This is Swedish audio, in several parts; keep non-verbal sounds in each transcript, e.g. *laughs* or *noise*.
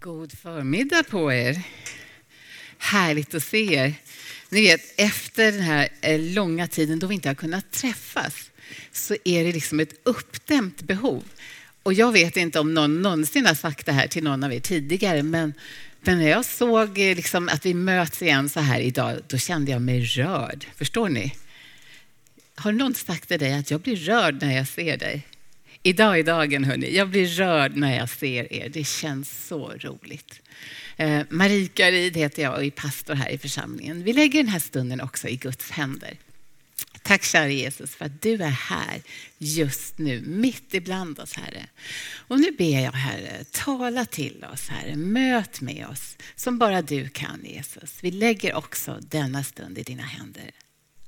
God förmiddag på er. Härligt att se er. Ni vet, efter den här eh, långa tiden då vi inte har kunnat träffas så är det liksom ett uppdämt behov. Och jag vet inte om någon någonsin har sagt det här till någon av er tidigare, men, men när jag såg eh, liksom att vi möts igen så här idag, då kände jag mig rörd. Förstår ni? Har någon sagt till dig att jag blir rörd när jag ser dig? Idag är dagen, hörni. Jag blir rörd när jag ser er. Det känns så roligt. Eh, Marika Rid heter jag och är pastor här i församlingen. Vi lägger den här stunden också i Guds händer. Tack kära Jesus för att du är här just nu, mitt ibland oss Herre. Och nu ber jag Herre, tala till oss Herre, möt med oss som bara du kan Jesus. Vi lägger också denna stund i dina händer.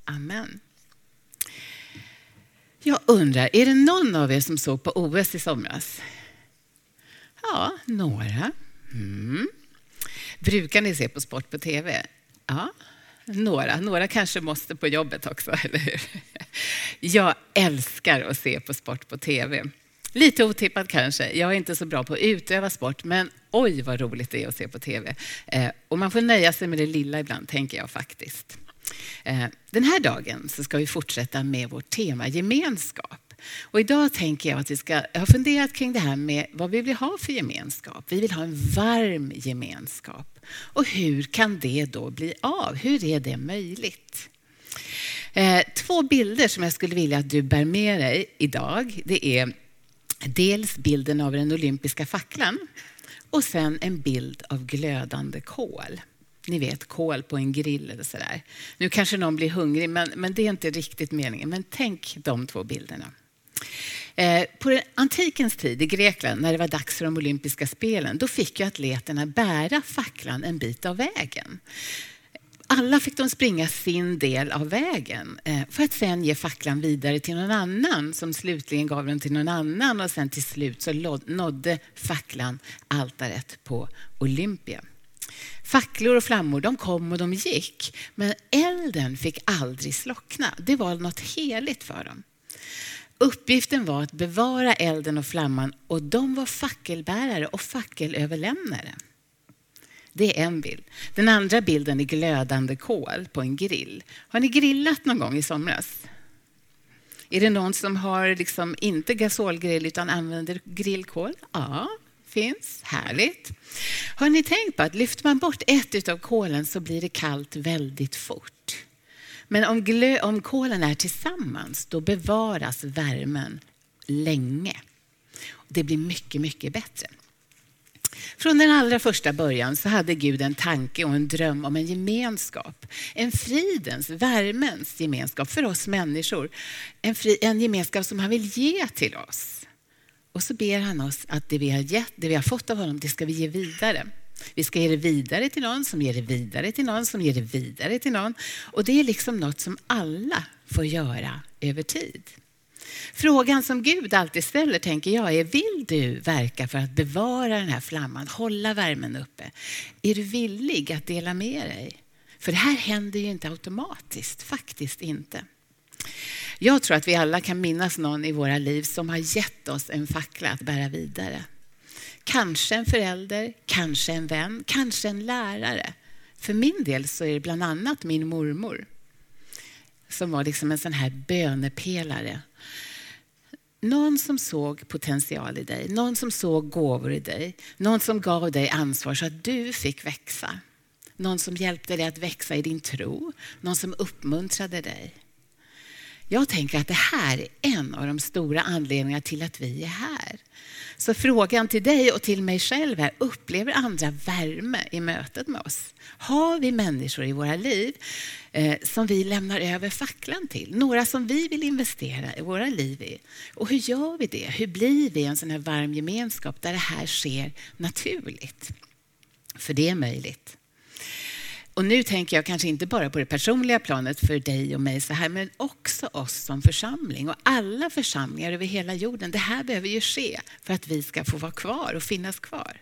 Amen. Jag undrar, är det någon av er som såg på OS i somras? Ja, några. Mm. Brukar ni se på sport på TV? Ja, några. Några kanske måste på jobbet också, *laughs* eller hur? Jag älskar att se på sport på TV. Lite otippat kanske. Jag är inte så bra på att utöva sport, men oj vad roligt det är att se på TV. Eh, och man får nöja sig med det lilla ibland, tänker jag faktiskt. Eh, den här dagen så ska vi fortsätta med vårt tema gemenskap. Och idag tänker jag att vi ska, jag har funderat kring det här med vad vi vill ha för gemenskap. Vi vill ha en varm gemenskap. Och hur kan det då bli av? Hur är det möjligt? Eh, två bilder som jag skulle vilja att du bär med dig idag. Det är dels bilden av den olympiska facklan och sen en bild av glödande kol ni vet, kol på en grill eller sådär. Nu kanske någon blir hungrig, men, men det är inte riktigt meningen. Men tänk de två bilderna. Eh, på antikens tid i Grekland, när det var dags för de olympiska spelen, då fick ju atleterna bära facklan en bit av vägen. Alla fick de springa sin del av vägen eh, för att sen ge facklan vidare till någon annan som slutligen gav den till någon annan och sen till slut så nådde facklan altaret på Olympia. Facklor och flammor de kom och de gick, men elden fick aldrig slockna. Det var något heligt för dem. Uppgiften var att bevara elden och flamman och de var fackelbärare och fackelöverlämnare. Det är en bild. Den andra bilden är glödande kol på en grill. Har ni grillat någon gång i somras? Är det någon som har liksom inte gasolgrill utan använder grillkol? Ja, finns. Härligt. Har ni tänkt på att lyfter man bort ett av kolen så blir det kallt väldigt fort. Men om, glö, om kolen är tillsammans då bevaras värmen länge. Det blir mycket, mycket bättre. Från den allra första början så hade Gud en tanke och en dröm om en gemenskap. En fridens, värmens gemenskap för oss människor. En, fri, en gemenskap som han vill ge till oss. Och så ber han oss att det vi har, gett, det vi har fått av honom, det ska vi ge vidare. Vi ska ge det vidare till någon som ger det vidare till någon som ger det vidare till någon. Och det är liksom något som alla får göra över tid. Frågan som Gud alltid ställer, tänker jag, är vill du verka för att bevara den här flamman, hålla värmen uppe? Är du villig att dela med dig? För det här händer ju inte automatiskt, faktiskt inte. Jag tror att vi alla kan minnas någon i våra liv som har gett oss en fackla att bära vidare. Kanske en förälder, kanske en vän, kanske en lärare. För min del så är det bland annat min mormor som var liksom en sån här bönepelare. Någon som såg potential i dig, någon som såg gåvor i dig, någon som gav dig ansvar så att du fick växa. Någon som hjälpte dig att växa i din tro, någon som uppmuntrade dig. Jag tänker att det här är en av de stora anledningarna till att vi är här. Så frågan till dig och till mig själv är, upplever andra värme i mötet med oss? Har vi människor i våra liv eh, som vi lämnar över facklan till? Några som vi vill investera i våra liv i? Och hur gör vi det? Hur blir vi en sån här varm gemenskap där det här sker naturligt? För det är möjligt. Och nu tänker jag kanske inte bara på det personliga planet för dig och mig så här, men också oss som församling och alla församlingar över hela jorden. Det här behöver ju ske för att vi ska få vara kvar och finnas kvar.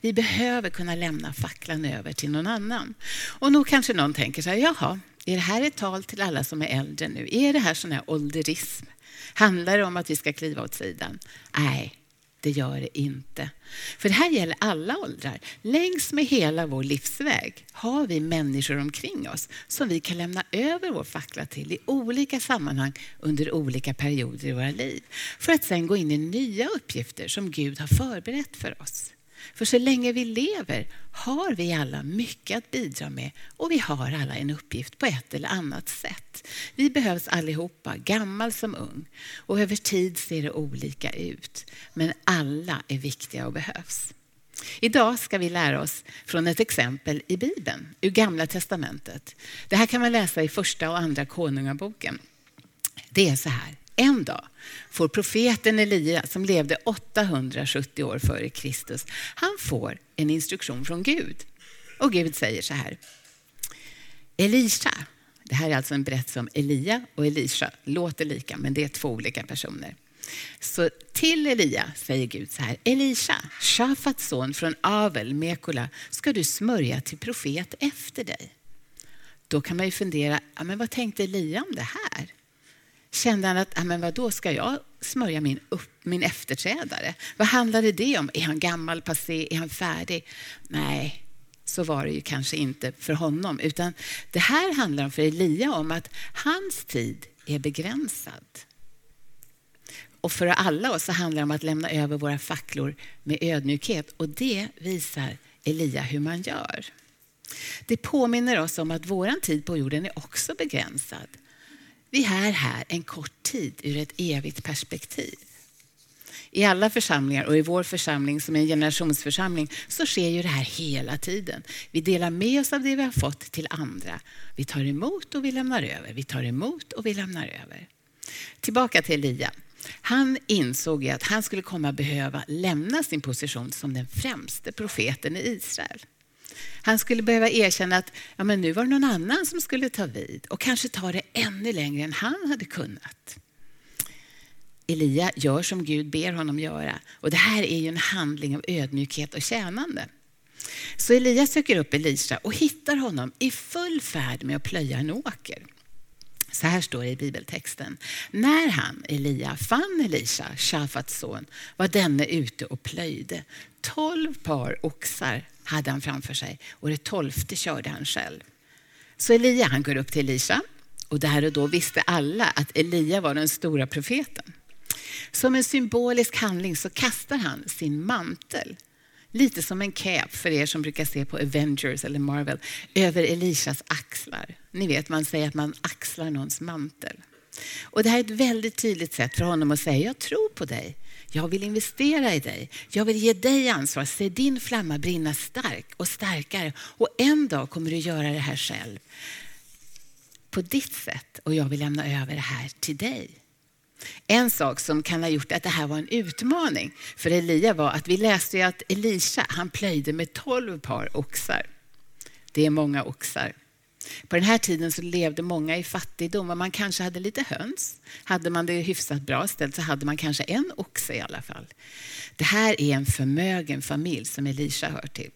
Vi behöver kunna lämna facklan över till någon annan. Och nog kanske någon tänker så här, jaha, är det här ett tal till alla som är äldre nu? Är det här sån här ålderism? Handlar det om att vi ska kliva åt sidan? Nej, det gör det inte. För det här gäller alla åldrar. Längs med hela vår livsväg har vi människor omkring oss som vi kan lämna över vår fackla till i olika sammanhang under olika perioder i våra liv. För att sen gå in i nya uppgifter som Gud har förberett för oss. För så länge vi lever har vi alla mycket att bidra med och vi har alla en uppgift på ett eller annat sätt. Vi behövs allihopa, gammal som ung. Och över tid ser det olika ut. Men alla är viktiga och behövs. Idag ska vi lära oss från ett exempel i Bibeln, ur Gamla testamentet. Det här kan man läsa i första och andra konungaboken. Det är så här. En dag får profeten Elia, som levde 870 år före Kristus, han får en instruktion från Gud. Och Gud säger så här. Elisha, det här är alltså en berättelse om Elia och Elisha, låter lika men det är två olika personer. Så till Elia säger Gud så här, Elisha, Shafats son från Avel, Mekola, ska du smörja till profet efter dig. Då kan man ju fundera, ja, men vad tänkte Elia om det här? Kände han att, ah, men vad då ska jag smörja min, upp, min efterträdare? Vad handlade det om? Är han gammal, passé, är han färdig? Nej, så var det ju kanske inte för honom. Utan det här handlar om för Elia om att hans tid är begränsad. Och för alla oss så handlar det om att lämna över våra facklor med ödmjukhet. Och det visar Elia hur man gör. Det påminner oss om att vår tid på jorden är också begränsad. Vi är här en kort tid ur ett evigt perspektiv. I alla församlingar och i vår församling som är en generationsförsamling så sker ju det här hela tiden. Vi delar med oss av det vi har fått till andra. Vi tar emot och vi lämnar över. Vi tar emot och vi lämnar över. Tillbaka till Elia. Han insåg att han skulle komma behöva lämna sin position som den främste profeten i Israel. Han skulle behöva erkänna att ja, men nu var det någon annan som skulle ta vid och kanske ta det ännu längre än han hade kunnat. Elia gör som Gud ber honom göra. Och Det här är ju en handling av ödmjukhet och tjänande. Så Elia söker upp Elisa och hittar honom i full färd med att plöja en åker. Så här står det i bibeltexten. När han, Elia, fann Elisha, Shafats son, var denne ute och plöjde. Tolv par oxar hade han framför sig och det tolfte körde han själv. Så Elia han går upp till Elisha och där och då visste alla att Elia var den stora profeten. Som en symbolisk handling så kastar han sin mantel, lite som en cap för er som brukar se på Avengers eller Marvel, över Elishas axlar. Ni vet, man säger att man axlar någons mantel. Och Det här är ett väldigt tydligt sätt för honom att säga, jag tror på dig. Jag vill investera i dig. Jag vill ge dig ansvar. Se din flamma brinna stark och starkare. Och en dag kommer du göra det här själv. På ditt sätt. Och jag vill lämna över det här till dig. En sak som kan ha gjort att det här var en utmaning för Elia var att vi läste att Elisha han plöjde med tolv par oxar. Det är många oxar. På den här tiden så levde många i fattigdom och man kanske hade lite höns. Hade man det hyfsat bra ställt så hade man kanske en oxe i alla fall. Det här är en förmögen familj som Elisha hör till.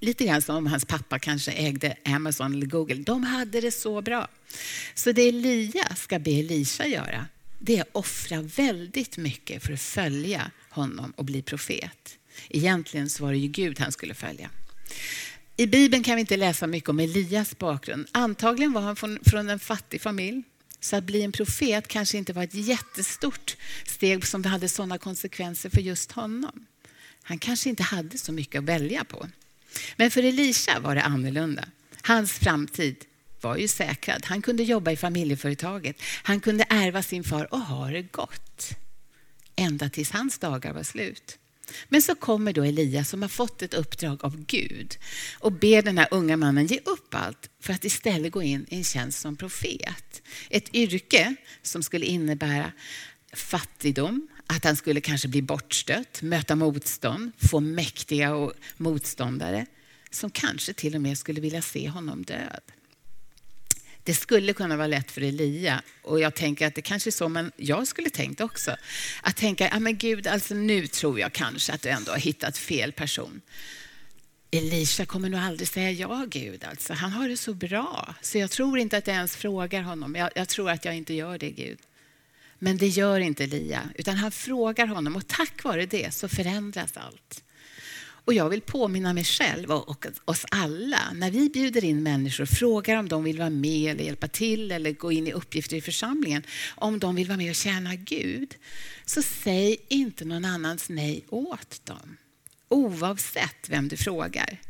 Lite grann som om hans pappa kanske ägde Amazon eller Google. De hade det så bra. Så det Elia ska be Elisha göra, det är att offra väldigt mycket för att följa honom och bli profet. Egentligen så var det ju Gud han skulle följa. I Bibeln kan vi inte läsa mycket om Elias bakgrund. Antagligen var han från, från en fattig familj. Så att bli en profet kanske inte var ett jättestort steg som hade sådana konsekvenser för just honom. Han kanske inte hade så mycket att välja på. Men för Elisha var det annorlunda. Hans framtid var ju säkrad. Han kunde jobba i familjeföretaget. Han kunde ärva sin far och ha det gott. Ända tills hans dagar var slut. Men så kommer då Elias som har fått ett uppdrag av Gud och ber den här unga mannen ge upp allt för att istället gå in i en tjänst som profet. Ett yrke som skulle innebära fattigdom, att han skulle kanske bli bortstött, möta motstånd, få mäktiga motståndare som kanske till och med skulle vilja se honom död. Det skulle kunna vara lätt för Elia och jag tänker att det kanske är så men jag skulle tänkt också. Att tänka, ja men Gud, alltså nu tror jag kanske att du ändå har hittat fel person. Elisha kommer nog aldrig säga ja Gud, alltså. han har det så bra. Så jag tror inte att jag ens frågar honom. Jag, jag tror att jag inte gör det Gud. Men det gör inte Elia, utan han frågar honom och tack vare det så förändras allt. Och jag vill påminna mig själv och oss alla, när vi bjuder in människor och frågar om de vill vara med eller hjälpa till eller gå in i uppgifter i församlingen, om de vill vara med och tjäna Gud, så säg inte någon annans nej åt dem. Oavsett vem du frågar.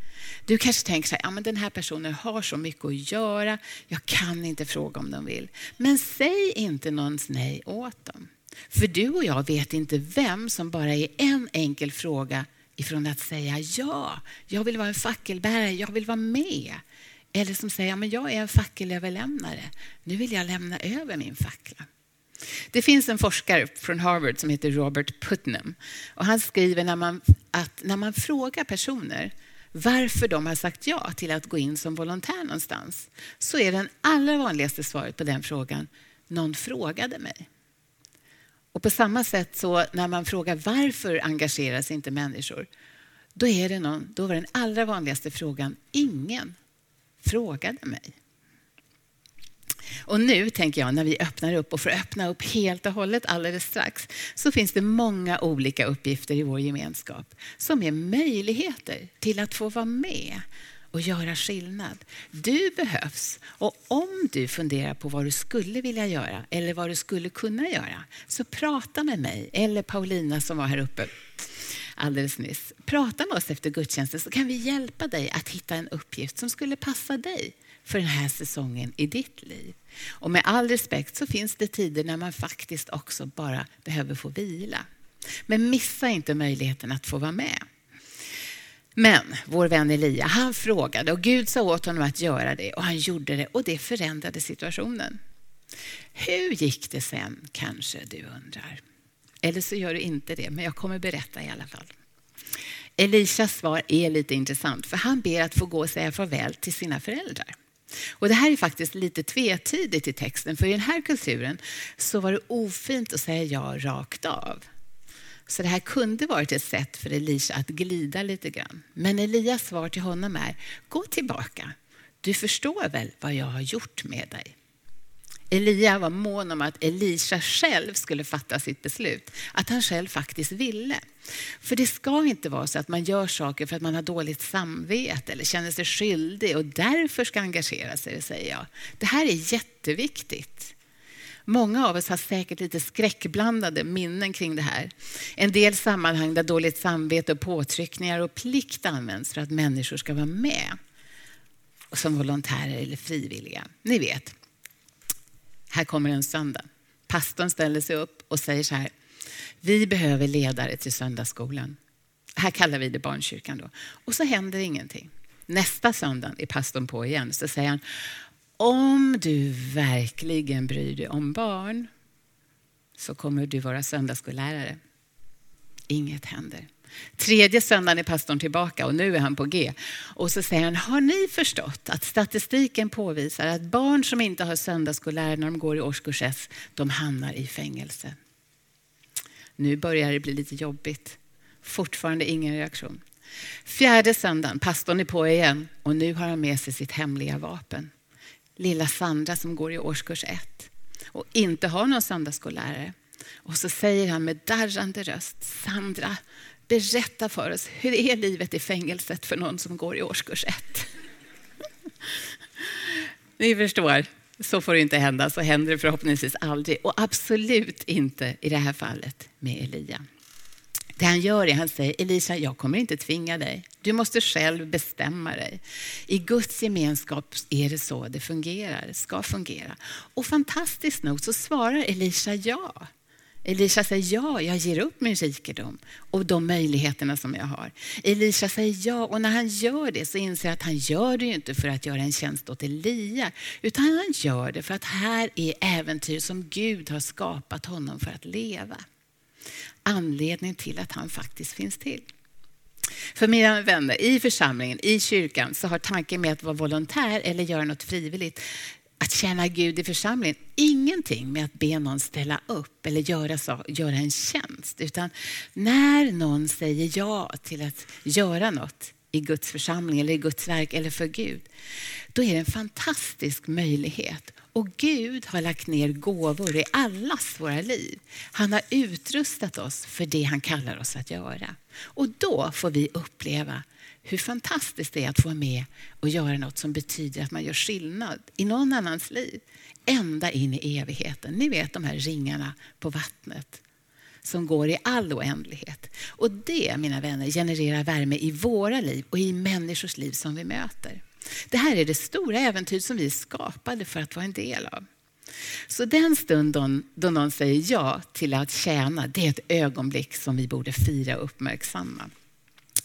Du kanske tänker så här, ja, men den här personen har så mycket att göra, jag kan inte fråga om de vill. Men säg inte någons nej åt dem. För du och jag vet inte vem som bara är en enkel fråga ifrån att säga ja, jag vill vara en fackelbärare, jag vill vara med. Eller som säger, men jag är en fackelöverlämnare, nu vill jag lämna över min fackla. Det finns en forskare från Harvard som heter Robert Putnam. Och han skriver när man, att när man frågar personer varför de har sagt ja till att gå in som volontär någonstans, så är den allra vanligaste svaret på den frågan, någon frågade mig. Och på samma sätt så när man frågar varför engagerar sig inte människor, då, är det någon, då var den allra vanligaste frågan, ingen frågade mig. Och nu tänker jag när vi öppnar upp och får öppna upp helt och hållet alldeles strax, så finns det många olika uppgifter i vår gemenskap som är möjligheter till att få vara med och göra skillnad. Du behövs och om du funderar på vad du skulle vilja göra eller vad du skulle kunna göra, så prata med mig eller Paulina som var här uppe alldeles nyss. Prata med oss efter gudstjänsten så kan vi hjälpa dig att hitta en uppgift som skulle passa dig för den här säsongen i ditt liv. Och med all respekt så finns det tider när man faktiskt också bara behöver få vila. Men missa inte möjligheten att få vara med. Men vår vän Elia, han frågade och Gud sa åt honom att göra det och han gjorde det och det förändrade situationen. Hur gick det sen kanske du undrar? Eller så gör du inte det, men jag kommer berätta i alla fall. Elishas svar är lite intressant för han ber att få gå och säga farväl till sina föräldrar. Och det här är faktiskt lite tvetydigt i texten, för i den här kulturen så var det ofint att säga ja rakt av. Så det här kunde varit ett sätt för Elisha att glida lite grann. Men Elias svar till honom är, gå tillbaka. Du förstår väl vad jag har gjort med dig? Elia var mån om att Elisha själv skulle fatta sitt beslut, att han själv faktiskt ville. För det ska inte vara så att man gör saker för att man har dåligt samvete eller känner sig skyldig och därför ska engagera sig, säger jag. Det här är jätteviktigt. Många av oss har säkert lite skräckblandade minnen kring det här. En del sammanhang där dåligt samvete och påtryckningar och plikt används för att människor ska vara med som volontärer eller frivilliga. Ni vet, här kommer en söndag. Pastorn ställer sig upp och säger så här. Vi behöver ledare till söndagsskolan. Här kallar vi det barnkyrkan då. Och så händer ingenting. Nästa söndag är pastorn på igen. Så säger han, om du verkligen bryr dig om barn så kommer du vara söndagsskollärare. Inget händer. Tredje söndagen är pastorn tillbaka och nu är han på G. Och så säger han, har ni förstått att statistiken påvisar att barn som inte har söndagsskollärare när de går i årskurs 1, de hamnar i fängelse. Nu börjar det bli lite jobbigt. Fortfarande ingen reaktion. Fjärde söndagen, pastorn är på igen och nu har han med sig sitt hemliga vapen. Lilla Sandra som går i årskurs ett och inte har någon söndagsskollärare. Och så säger han med darrande röst, Sandra, berätta för oss, hur är livet i fängelset för någon som går i årskurs ett? *laughs* Ni förstår, så får det inte hända. Så händer det förhoppningsvis aldrig. Och absolut inte i det här fallet med Elia. Det han gör är att han säger, Elisa, jag kommer inte tvinga dig. Du måste själv bestämma dig. I Guds gemenskap är det så det fungerar, ska fungera. Och fantastiskt nog så svarar Elisha ja. Elisha säger ja, jag ger upp min rikedom och de möjligheterna som jag har. Elisha säger ja och när han gör det så inser han att han gör det inte för att göra en tjänst åt Elia, utan han gör det för att här är äventyr som Gud har skapat honom för att leva. Anledningen till att han faktiskt finns till. För mina vänner, i församlingen, i kyrkan, så har tanken med att vara volontär eller göra något frivilligt att tjäna Gud i församlingen, ingenting med att be någon ställa upp eller göra, så, göra en tjänst. Utan när någon säger ja till att göra något i Guds församling eller i Guds verk eller för Gud, då är det en fantastisk möjlighet. Och Gud har lagt ner gåvor i allas våra liv. Han har utrustat oss för det han kallar oss att göra. Och då får vi uppleva hur fantastiskt det är att få vara med och göra något som betyder att man gör skillnad i någon annans liv. Ända in i evigheten. Ni vet de här ringarna på vattnet som går i all oändlighet. Och det, mina vänner, genererar värme i våra liv och i människors liv som vi möter. Det här är det stora äventyr som vi är skapade för att vara en del av. Så den stund då någon säger ja till att tjäna, det är ett ögonblick som vi borde fira och uppmärksamma.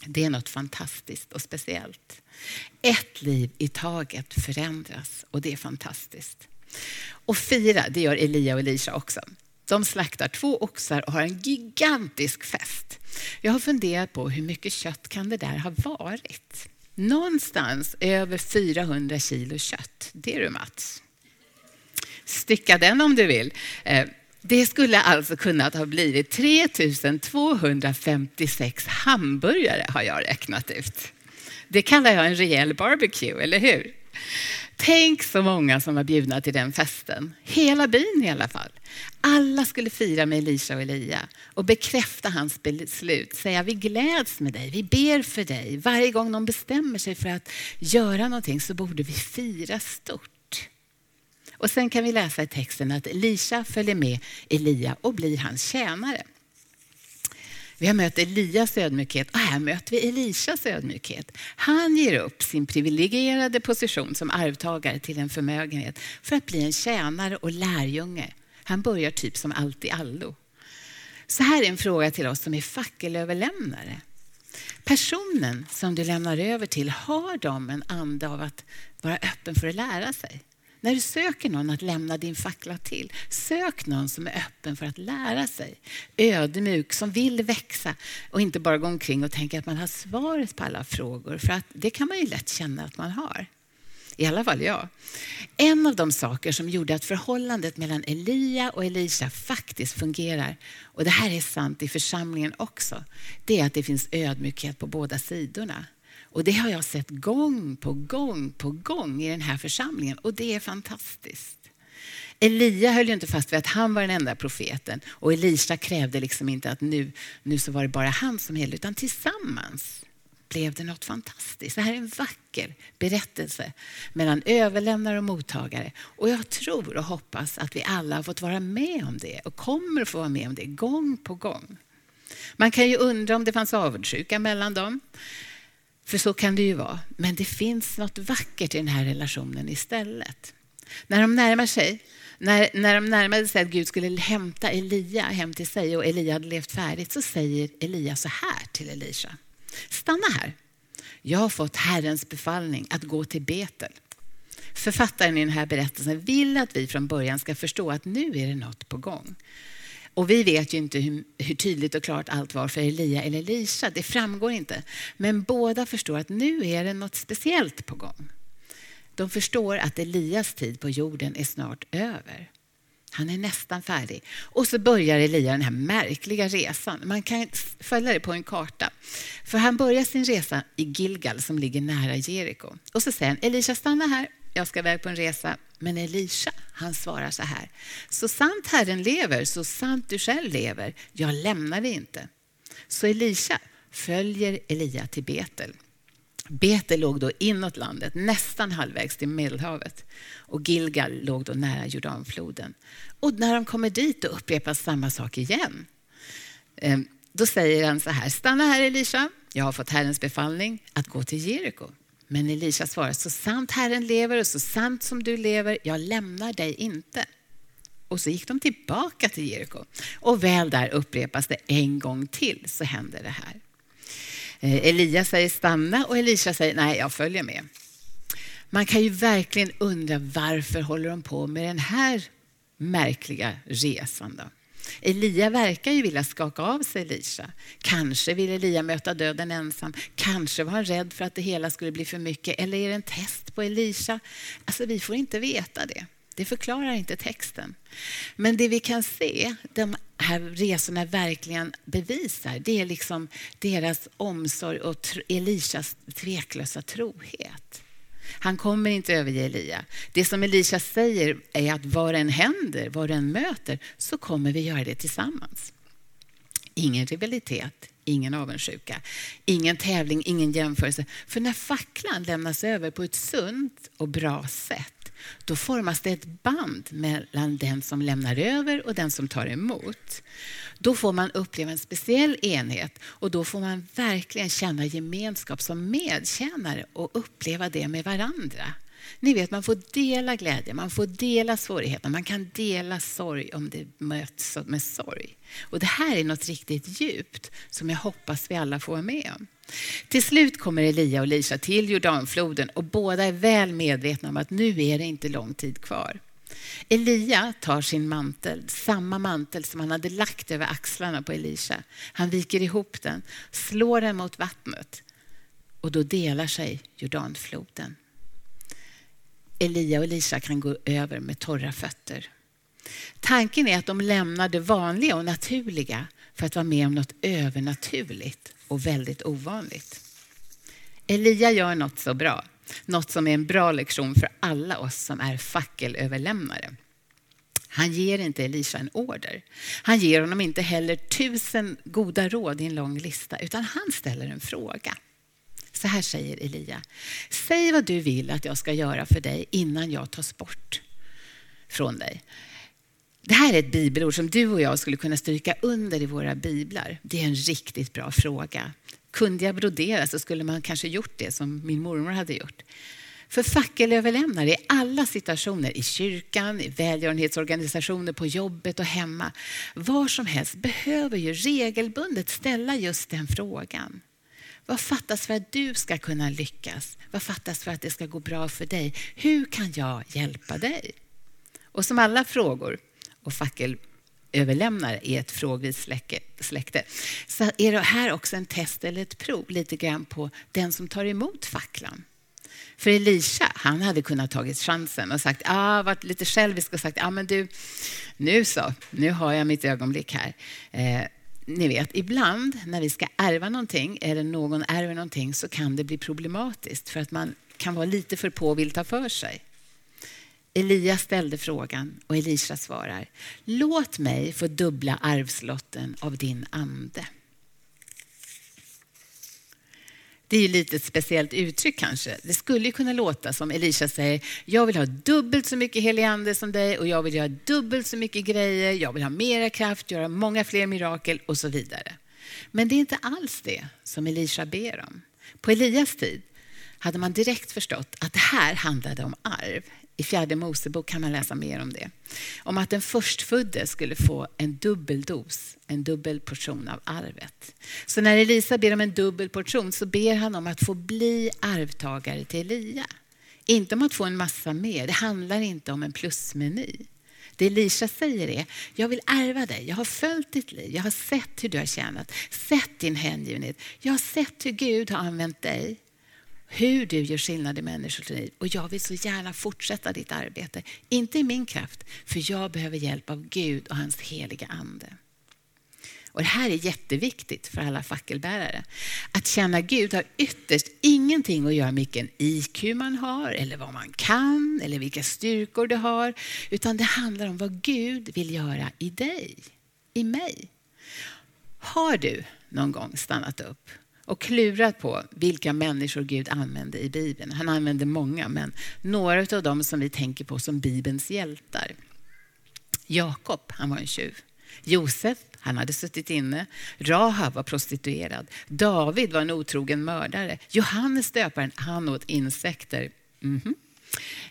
Det är något fantastiskt och speciellt. Ett liv i taget förändras och det är fantastiskt. Och fira, det gör Elia och Elisha också. De slaktar två oxar och har en gigantisk fest. Jag har funderat på hur mycket kött kan det där ha varit? Någonstans över 400 kilo kött. Det är du Mats. Stycka den om du vill. Eh, det skulle alltså kunnat ha blivit 3256 hamburgare har jag räknat ut. Det kallar jag en rejäl barbecue, eller hur? Tänk så många som var bjudna till den festen. Hela byn i alla fall. Alla skulle fira med Elisha och Elia och bekräfta hans beslut. Säga vi gläds med dig, vi ber för dig. Varje gång någon bestämmer sig för att göra någonting så borde vi fira stort. Och sen kan vi läsa i texten att Elisha följer med Elia och blir hans tjänare. Vi har mött Elias ödmjukhet och här möter vi Elishas ödmjukhet. Han ger upp sin privilegierade position som arvtagare till en förmögenhet för att bli en tjänare och lärjunge. Han börjar typ som allt i allo. Så här är en fråga till oss som är fackelöverlämnare. Personen som du lämnar över till, har de en ande av att vara öppen för att lära sig? När du söker någon att lämna din fackla till, sök någon som är öppen för att lära sig. Ödmjuk, som vill växa och inte bara gå omkring och tänka att man har svaret på alla frågor. För att det kan man ju lätt känna att man har. I alla fall jag. En av de saker som gjorde att förhållandet mellan Elia och Elisha faktiskt fungerar, och det här är sant i församlingen också, det är att det finns ödmjukhet på båda sidorna. Och det har jag sett gång på gång på gång i den här församlingen och det är fantastiskt. Elia höll ju inte fast vid att han var den enda profeten och Elisha krävde liksom inte att nu, nu så var det bara han som gällde utan tillsammans blev det något fantastiskt. Det här är en vacker berättelse mellan överlämnare och mottagare. Och jag tror och hoppas att vi alla har fått vara med om det och kommer att få vara med om det gång på gång. Man kan ju undra om det fanns avundsjuka mellan dem. För så kan det ju vara. Men det finns något vackert i den här relationen istället. När de närmar sig, när, när de närmade sig att Gud skulle hämta Elia hem till sig och Elia hade levt färdigt så säger Elia så här till Elisha. Stanna här. Jag har fått Herrens befallning att gå till Betel. Författaren i den här berättelsen vill att vi från början ska förstå att nu är det något på gång. Och vi vet ju inte hur, hur, tydligt och klart allt var för Elia eller Elisha. Det framgår inte. Men båda förstår att nu är det något speciellt på gång. De förstår att Elias tid på jorden är snart över. Han är nästan färdig. Och så börjar Elia den här märkliga resan. Man kan följa det på en karta. För han börjar sin resa i Gilgal som ligger nära Jeriko. Och så säger han, Elisha stanna här, jag ska iväg på en resa. Men Elisha, han svarar så här. Så sant Herren lever, så sant du själv lever, jag lämnar dig inte. Så Elisha följer Elia till Betel. Betel låg då inåt landet, nästan halvvägs till Medelhavet. Och Gilgal låg då nära Jordanfloden. Och när de kommer dit och upprepas samma sak igen. Ehm, då säger han så här, stanna här Elisha, jag har fått Herrens befallning att gå till Jeriko. Men Elisha svarar, så sant Herren lever och så sant som du lever, jag lämnar dig inte. Och så gick de tillbaka till Jeriko. Och väl där upprepas det en gång till så händer det här. Eh, Elia säger stanna och Elisha säger nej, jag följer med. Man kan ju verkligen undra varför håller de på med den här märkliga resan. Då? Elia verkar ju vilja skaka av sig Elisha. Kanske vill Elia möta döden ensam. Kanske var han rädd för att det hela skulle bli för mycket. Eller är det en test på Elisha? Alltså, vi får inte veta det. Det förklarar inte texten. Men det vi kan se, de här resorna verkligen bevisar, det är liksom deras omsorg och Elishas tveklösa trohet. Han kommer inte överge Elia. Det som Elisha säger är att vad än händer, vad än möter, så kommer vi göra det tillsammans. Ingen rivalitet, ingen avundsjuka, ingen tävling, ingen jämförelse. För när facklan lämnas över på ett sunt och bra sätt då formas det ett band mellan den som lämnar över och den som tar emot. Då får man uppleva en speciell enhet och då får man verkligen känna gemenskap som medtjänare och uppleva det med varandra. Ni vet, man får dela glädje, man får dela svårigheter, man kan dela sorg om det möts med sorg. Och det här är något riktigt djupt som jag hoppas vi alla får vara med om. Till slut kommer Elia och Lisa till Jordanfloden och båda är väl medvetna om att nu är det inte lång tid kvar. Elia tar sin mantel, samma mantel som han hade lagt över axlarna på Elisha. Han viker ihop den, slår den mot vattnet och då delar sig Jordanfloden. Elia och Elisha kan gå över med torra fötter. Tanken är att de lämnar det vanliga och naturliga för att vara med om något övernaturligt och väldigt ovanligt. Elia gör något så bra, något som är en bra lektion för alla oss som är fackelöverlämnare. Han ger inte Elisha en order. Han ger honom inte heller tusen goda råd i en lång lista, utan han ställer en fråga. Så här säger Elia. Säg vad du vill att jag ska göra för dig innan jag tas bort från dig. Det här är ett bibelord som du och jag skulle kunna stryka under i våra biblar. Det är en riktigt bra fråga. Kunde jag brodera så skulle man kanske gjort det som min mormor hade gjort. För fackelöverlämnare i alla situationer, i kyrkan, i välgörenhetsorganisationer, på jobbet och hemma, var som helst, behöver ju regelbundet ställa just den frågan. Vad fattas för att du ska kunna lyckas? Vad fattas för att det ska gå bra för dig? Hur kan jag hjälpa dig? Och som alla frågor och fackelöverlämnare i ett frågvis släkte så är det här också en test eller ett prov lite grann på den som tar emot facklan. För Elisha, han hade kunnat tagit chansen och sagt, ah, varit lite självisk och sagt, ah, men du, nu så, nu har jag mitt ögonblick här. Eh, ni vet, ibland när vi ska ärva någonting eller någon ärver någonting så kan det bli problematiskt för att man kan vara lite för på och vill ta för sig. Elia ställde frågan och Elisha svarar, låt mig få dubbla arvslotten av din ande. Det är lite ett speciellt uttryck kanske. Det skulle kunna låta som Elisha säger, jag vill ha dubbelt så mycket helig ande som dig och jag vill göra dubbelt så mycket grejer, jag vill ha mera kraft, göra många fler mirakel och så vidare. Men det är inte alls det som Elisha ber om. På Elias tid hade man direkt förstått att det här handlade om arv. I fjärde Mosebok kan man läsa mer om det. Om att den förstfödde skulle få en dubbel dos, en dubbel portion av arvet. Så när Elisa ber om en dubbel portion så ber han om att få bli arvtagare till Elia. Inte om att få en massa mer. Det handlar inte om en plusmeny. Det Elisha säger är, jag vill ärva dig. Jag har följt ditt liv. Jag har sett hur du har tjänat, sett din hängivenhet. Jag har sett hur Gud har använt dig hur du gör skillnad i människors liv. Och jag vill så gärna fortsätta ditt arbete. Inte i min kraft, för jag behöver hjälp av Gud och hans heliga ande. Och Det här är jätteviktigt för alla fackelbärare. Att känna Gud har ytterst ingenting att göra med vilken IQ man har, eller vad man kan, eller vilka styrkor du har. Utan det handlar om vad Gud vill göra i dig, i mig. Har du någon gång stannat upp och klurat på vilka människor Gud använde i Bibeln. Han använde många, men några av dem som vi tänker på som Bibelns hjältar. Jakob, han var en tjuv. Josef, han hade suttit inne. Rahab var prostituerad. David var en otrogen mördare. Johannes döparen, han åt insekter. Mm -hmm.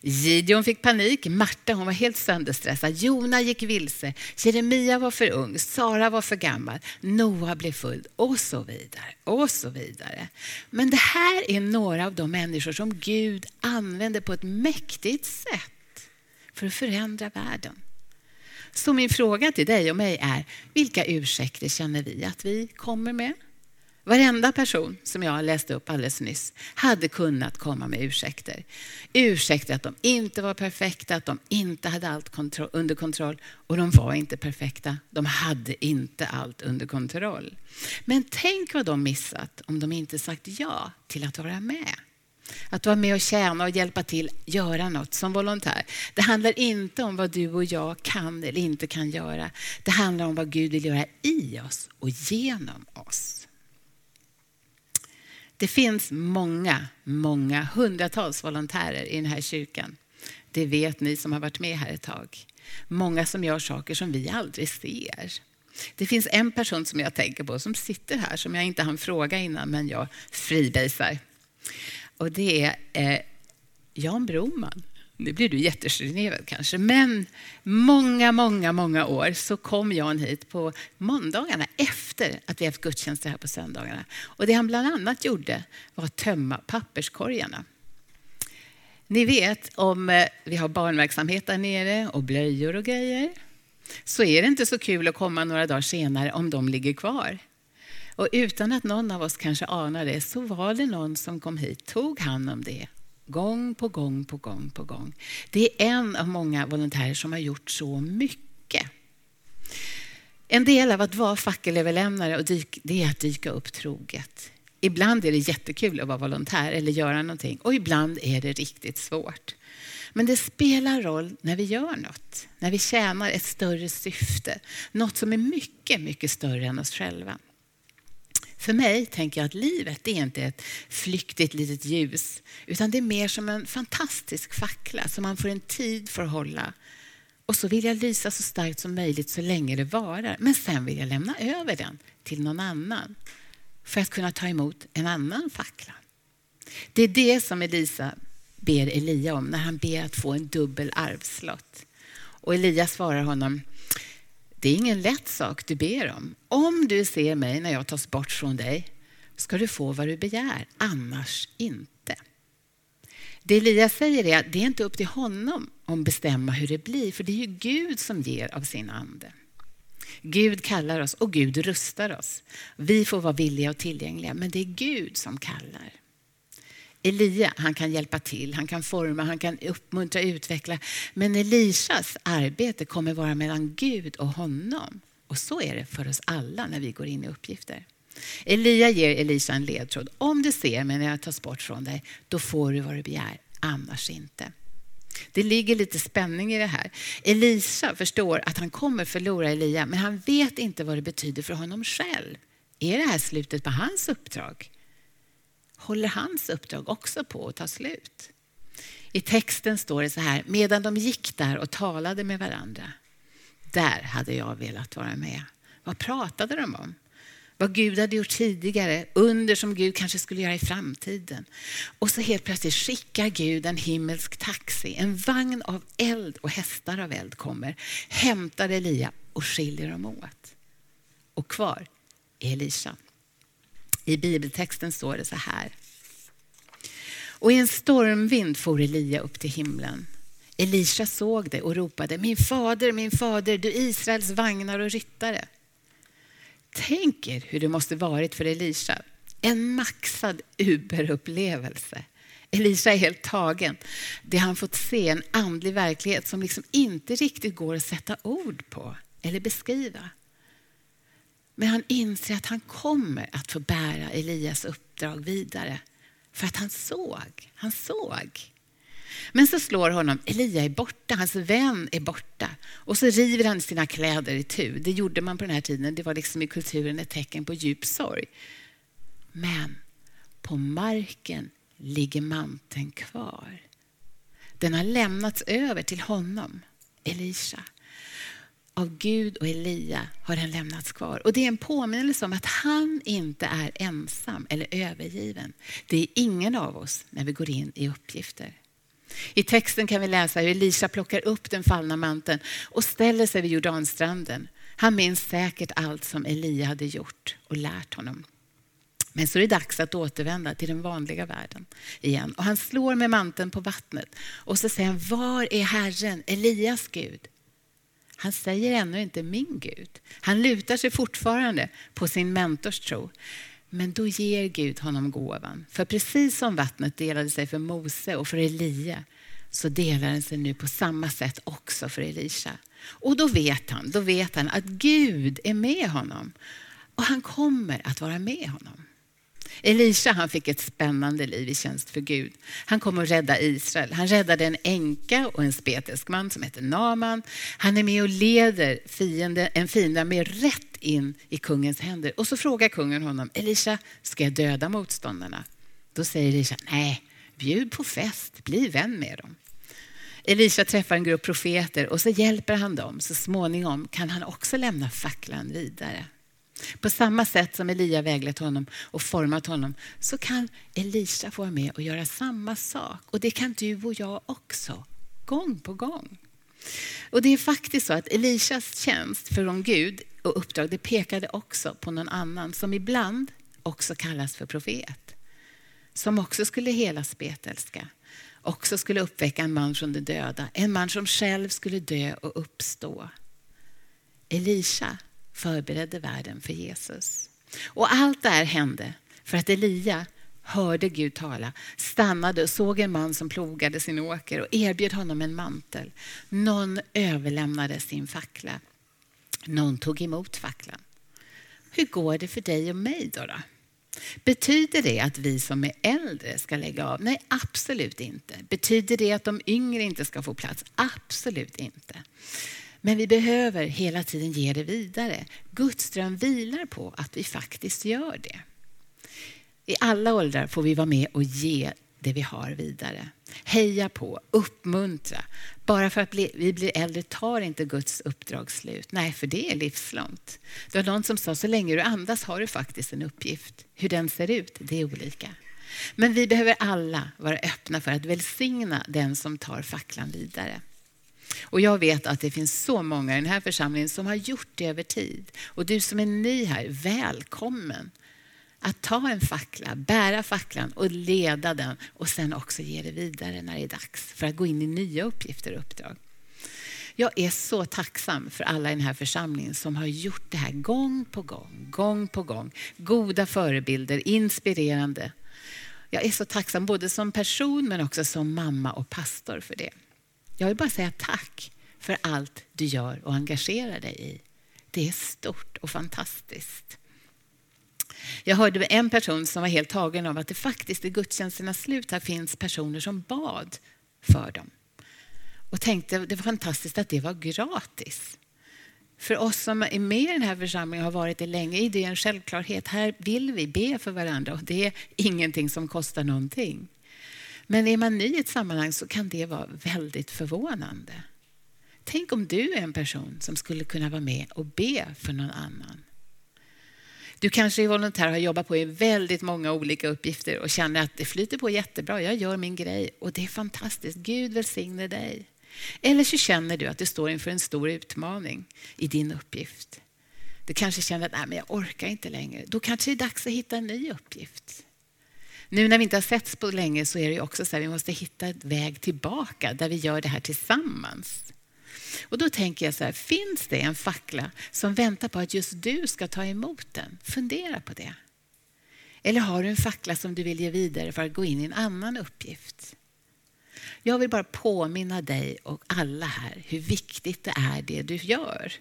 Gideon fick panik, Marta hon var helt sönderstressad, Jona gick vilse, Jeremia var för ung, Sara var för gammal, Noa blev full och så vidare. och så vidare. Men det här är några av de människor som Gud använder på ett mäktigt sätt för att förändra världen. Så min fråga till dig och mig är, vilka ursäkter känner vi att vi kommer med? Varenda person som jag läste upp alldeles nyss hade kunnat komma med ursäkter. Ursäkter att de inte var perfekta, att de inte hade allt kontro under kontroll. Och de var inte perfekta. De hade inte allt under kontroll. Men tänk vad de missat om de inte sagt ja till att vara med. Att vara med och tjäna och hjälpa till, göra något som volontär. Det handlar inte om vad du och jag kan eller inte kan göra. Det handlar om vad Gud vill göra i oss och genom oss. Det finns många, många hundratals volontärer i den här kyrkan. Det vet ni som har varit med här ett tag. Många som gör saker som vi aldrig ser. Det finns en person som jag tänker på som sitter här som jag inte hann fråga innan men jag freebasar. Och det är eh, Jan Broman. Nu blir du jättegenerad kanske, men många, många, många år så kom Jan hit på måndagarna efter att vi haft gudstjänster här på söndagarna. Och det han bland annat gjorde var att tömma papperskorgarna. Ni vet, om eh, vi har barnverksamhet där nere och blöjor och grejer, så är det inte så kul att komma några dagar senare om de ligger kvar. Och utan att någon av oss kanske anar det så var det någon som kom hit, tog hand om det Gång på gång på gång på gång. Det är en av många volontärer som har gjort så mycket. En del av att vara fackelöverlämnare och dyk, det är att dyka upp troget. Ibland är det jättekul att vara volontär eller göra någonting och ibland är det riktigt svårt. Men det spelar roll när vi gör något, när vi tjänar ett större syfte, något som är mycket, mycket större än oss själva. För mig tänker jag att livet är inte ett flyktigt litet ljus, utan det är mer som en fantastisk fackla som man får en tid för att hålla. Och så vill jag lysa så starkt som möjligt så länge det varar. Men sen vill jag lämna över den till någon annan för att kunna ta emot en annan fackla. Det är det som Elisa ber Elia om när han ber att få en dubbel arvslott. Och Elia svarar honom, det är ingen lätt sak du ber om. Om du ser mig när jag tas bort från dig ska du få vad du begär, annars inte. Det Elias säger är att det är inte upp till honom att bestämma hur det blir, för det är ju Gud som ger av sin ande. Gud kallar oss och Gud rustar oss. Vi får vara villiga och tillgängliga, men det är Gud som kallar. Elia, han kan hjälpa till, han kan forma, han kan uppmuntra, utveckla. Men Elisas arbete kommer vara mellan Gud och honom. Och så är det för oss alla när vi går in i uppgifter. Elia ger Elisa en ledtråd. Om du ser mig när jag tas bort från dig, då får du vad du begär, annars inte. Det ligger lite spänning i det här. Elisa förstår att han kommer förlora Elia, men han vet inte vad det betyder för honom själv. Är det här slutet på hans uppdrag? Håller hans uppdrag också på att ta slut. I texten står det så här, medan de gick där och talade med varandra. Där hade jag velat vara med. Vad pratade de om? Vad Gud hade gjort tidigare, under som Gud kanske skulle göra i framtiden. Och så helt plötsligt skickar Gud en himmelsk taxi, en vagn av eld och hästar av eld kommer, hämtar Elia och skiljer dem åt. Och kvar är Elisa. I bibeltexten står det så här. Och i en stormvind for Elia upp till himlen. Elisha såg det och ropade, min fader, min fader, du Israels vagnar och ryttare. Tänk er hur det måste varit för Elisha. En maxad Uber-upplevelse. Elisha är helt tagen. Det han fått se, en andlig verklighet som liksom inte riktigt går att sätta ord på eller beskriva. Men han inser att han kommer att få bära Elias uppdrag vidare. För att han såg, han såg. Men så slår honom, Elia är borta, hans vän är borta. Och så river han sina kläder i tu. Det gjorde man på den här tiden, det var liksom i kulturen ett tecken på djup sorg. Men på marken ligger manteln kvar. Den har lämnats över till honom, Elisha av Gud och Elia har den lämnats kvar. Och Det är en påminnelse om att han inte är ensam eller övergiven. Det är ingen av oss när vi går in i uppgifter. I texten kan vi läsa hur Elisa plockar upp den fallna manteln och ställer sig vid Jordanstranden. Han minns säkert allt som Elia hade gjort och lärt honom. Men så är det dags att återvända till den vanliga världen igen. Och han slår med manteln på vattnet och så säger han, var är Herren, Elias Gud? Han säger ännu inte min Gud. Han lutar sig fortfarande på sin mentors tro. Men då ger Gud honom gåvan. För precis som vattnet delade sig för Mose och för Elia så delar den sig nu på samma sätt också för Elisha. Och då vet han, då vet han att Gud är med honom och han kommer att vara med honom. Elisha han fick ett spännande liv i tjänst för Gud. Han kom och rädda Israel. Han räddade en änka och en spetisk man som heter Naman. Han är med och leder fiende, en fiende med rätt in i kungens händer. Och så frågar kungen honom, Elisha, ska jag döda motståndarna? Då säger Elisha, nej, bjud på fest, bli vän med dem. Elisha träffar en grupp profeter och så hjälper han dem. Så småningom kan han också lämna facklan vidare. På samma sätt som Elia väglett honom och format honom så kan Elisa få vara med och göra samma sak. Och det kan du och jag också, gång på gång. Och det är faktiskt så att Elisas tjänst från Gud och uppdrag det pekade också på någon annan som ibland också kallas för profet. Som också skulle hela spetälska också skulle uppväcka en man från de döda. En man som själv skulle dö och uppstå. Elisha förberedde världen för Jesus. Och allt det här hände för att Elia hörde Gud tala, stannade och såg en man som plogade sin åker och erbjöd honom en mantel. Någon överlämnade sin fackla. Någon tog emot facklan. Hur går det för dig och mig då? då? Betyder det att vi som är äldre ska lägga av? Nej, absolut inte. Betyder det att de yngre inte ska få plats? Absolut inte. Men vi behöver hela tiden ge det vidare. Guds dröm vilar på att vi faktiskt gör det. I alla åldrar får vi vara med och ge det vi har vidare. Heja på, uppmuntra. Bara för att vi blir äldre tar inte Guds uppdrag slut. Nej, för det är livslångt. Det var någon som sa, så länge du andas har du faktiskt en uppgift. Hur den ser ut, det är olika. Men vi behöver alla vara öppna för att välsigna den som tar facklan vidare. Och jag vet att det finns så många i den här församlingen som har gjort det över tid. Och du som är ny här, välkommen att ta en fackla, bära facklan och leda den och sen också ge det vidare när det är dags för att gå in i nya uppgifter och uppdrag. Jag är så tacksam för alla i den här församlingen som har gjort det här gång på gång, gång på gång. Goda förebilder, inspirerande. Jag är så tacksam både som person men också som mamma och pastor för det. Jag vill bara säga tack för allt du gör och engagerar dig i. Det är stort och fantastiskt. Jag hörde en person som var helt tagen av att det faktiskt i gudstjänsternas slut här finns personer som bad för dem. Och tänkte det var fantastiskt att det var gratis. För oss som är med i den här församlingen och har varit det länge är det en självklarhet. Här vill vi be för varandra och det är ingenting som kostar någonting. Men är man ny i ett sammanhang så kan det vara väldigt förvånande. Tänk om du är en person som skulle kunna vara med och be för någon annan. Du kanske är volontär och har jobbat på i väldigt många olika uppgifter och känner att det flyter på jättebra, jag gör min grej och det är fantastiskt. Gud välsigne dig. Eller så känner du att du står inför en stor utmaning i din uppgift. Du kanske känner att Nej, men jag orkar inte längre. Då kanske det är dags att hitta en ny uppgift. Nu när vi inte har setts på länge så är det också så här, vi måste hitta en väg tillbaka där vi gör det här tillsammans. Och då tänker jag så här, finns det en fackla som väntar på att just du ska ta emot den? Fundera på det. Eller har du en fackla som du vill ge vidare för att gå in i en annan uppgift? Jag vill bara påminna dig och alla här hur viktigt det är det du gör.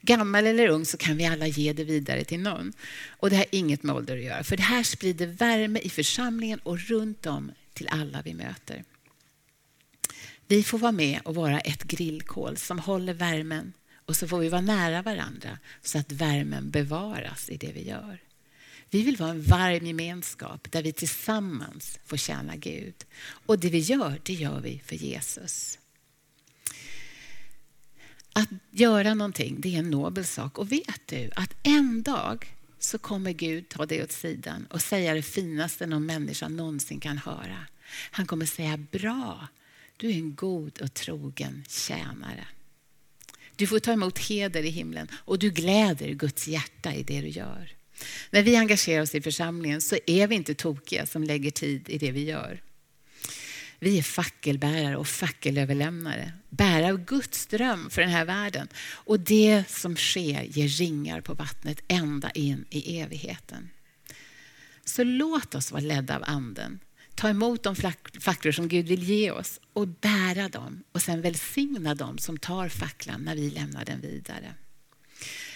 Gammal eller ung så kan vi alla ge det vidare till någon. Och det har inget med ålder att göra. För det här sprider värme i församlingen och runt om till alla vi möter. Vi får vara med och vara ett grillkol som håller värmen och så får vi vara nära varandra så att värmen bevaras i det vi gör. Vi vill vara en varm gemenskap där vi tillsammans får tjäna Gud. Och det vi gör, det gör vi för Jesus. Att göra någonting, det är en nobel sak. Och vet du att en dag så kommer Gud ta det åt sidan och säga det finaste någon människa någonsin kan höra. Han kommer säga bra, du är en god och trogen tjänare. Du får ta emot heder i himlen och du gläder Guds hjärta i det du gör. När vi engagerar oss i församlingen så är vi inte tokiga som lägger tid i det vi gör. Vi är fackelbärare och fackelöverlämnare. Bärare av Guds dröm för den här världen. Och det som sker ger ringar på vattnet ända in i evigheten. Så låt oss vara ledda av Anden. Ta emot de facklor som Gud vill ge oss och bära dem och sen välsigna dem som tar facklan när vi lämnar den vidare.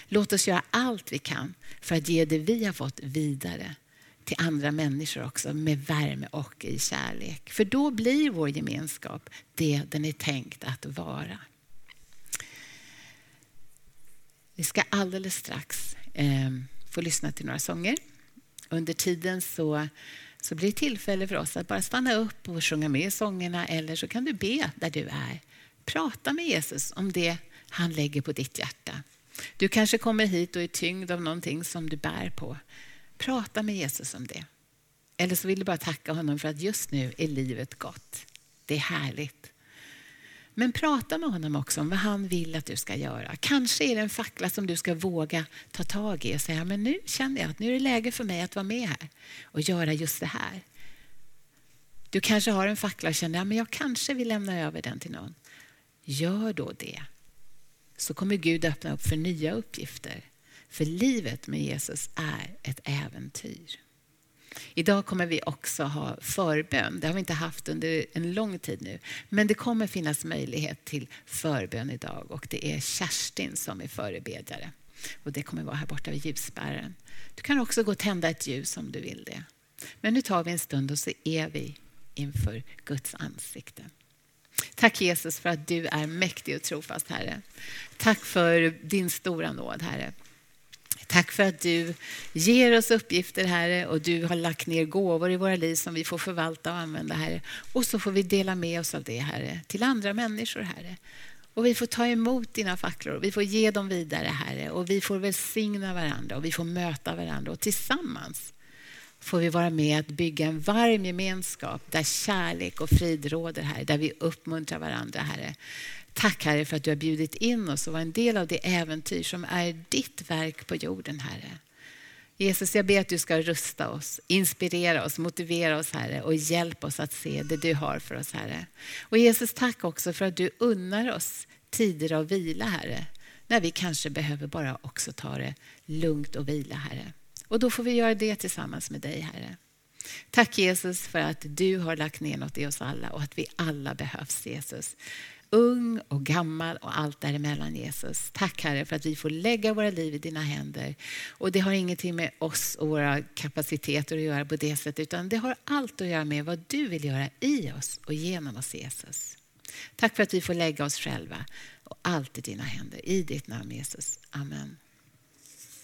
Låt oss göra allt vi kan för att ge det vi har fått vidare till andra människor också med värme och i kärlek. För då blir vår gemenskap det den är tänkt att vara. Vi ska alldeles strax eh, få lyssna till några sånger. Under tiden så, så blir det tillfälle för oss att bara stanna upp och sjunga med sångerna eller så kan du be där du är. Prata med Jesus om det han lägger på ditt hjärta. Du kanske kommer hit och är tyngd av någonting som du bär på. Prata med Jesus om det. Eller så vill du bara tacka honom för att just nu är livet gott. Det är härligt. Men prata med honom också om vad han vill att du ska göra. Kanske är det en fackla som du ska våga ta tag i och säga, men nu känner jag att nu är det läge för mig att vara med här och göra just det här. Du kanske har en fackla och känner, att jag kanske vill lämna över den till någon. Gör då det. Så kommer Gud öppna upp för nya uppgifter. För livet med Jesus är ett äventyr. Idag kommer vi också ha förbön. Det har vi inte haft under en lång tid nu. Men det kommer finnas möjlighet till förbön idag och det är Kerstin som är förebedjare. Och det kommer vara här borta vid ljusbäraren. Du kan också gå och tända ett ljus om du vill det. Men nu tar vi en stund och så är vi inför Guds ansikte. Tack Jesus för att du är mäktig och trofast Herre. Tack för din stora nåd Herre. Tack för att du ger oss uppgifter, Herre, och du har lagt ner gåvor i våra liv som vi får förvalta och använda, Herre. Och så får vi dela med oss av det, Herre, till andra människor, Herre. Och vi får ta emot dina facklor, vi får ge dem vidare, Herre. Och vi får välsigna varandra och vi får möta varandra. Och tillsammans får vi vara med att bygga en varm gemenskap där kärlek och frid råder, här, Där vi uppmuntrar varandra, Herre. Tack Herre för att du har bjudit in oss och var en del av det äventyr som är ditt verk på jorden Herre. Jesus, jag ber att du ska rusta oss, inspirera oss, motivera oss Herre och hjälp oss att se det du har för oss Herre. Och Jesus, tack också för att du unnar oss tider av vila Herre. När vi kanske behöver bara också ta det lugnt och vila Herre. Och då får vi göra det tillsammans med dig Herre. Tack Jesus för att du har lagt ner något i oss alla och att vi alla behövs Jesus ung och gammal och allt däremellan Jesus. Tack Herre för att vi får lägga våra liv i dina händer. Och det har ingenting med oss och våra kapaciteter att göra på det sättet utan det har allt att göra med vad du vill göra i oss och genom oss Jesus. Tack för att vi får lägga oss själva och allt i dina händer. I ditt namn Jesus. Amen.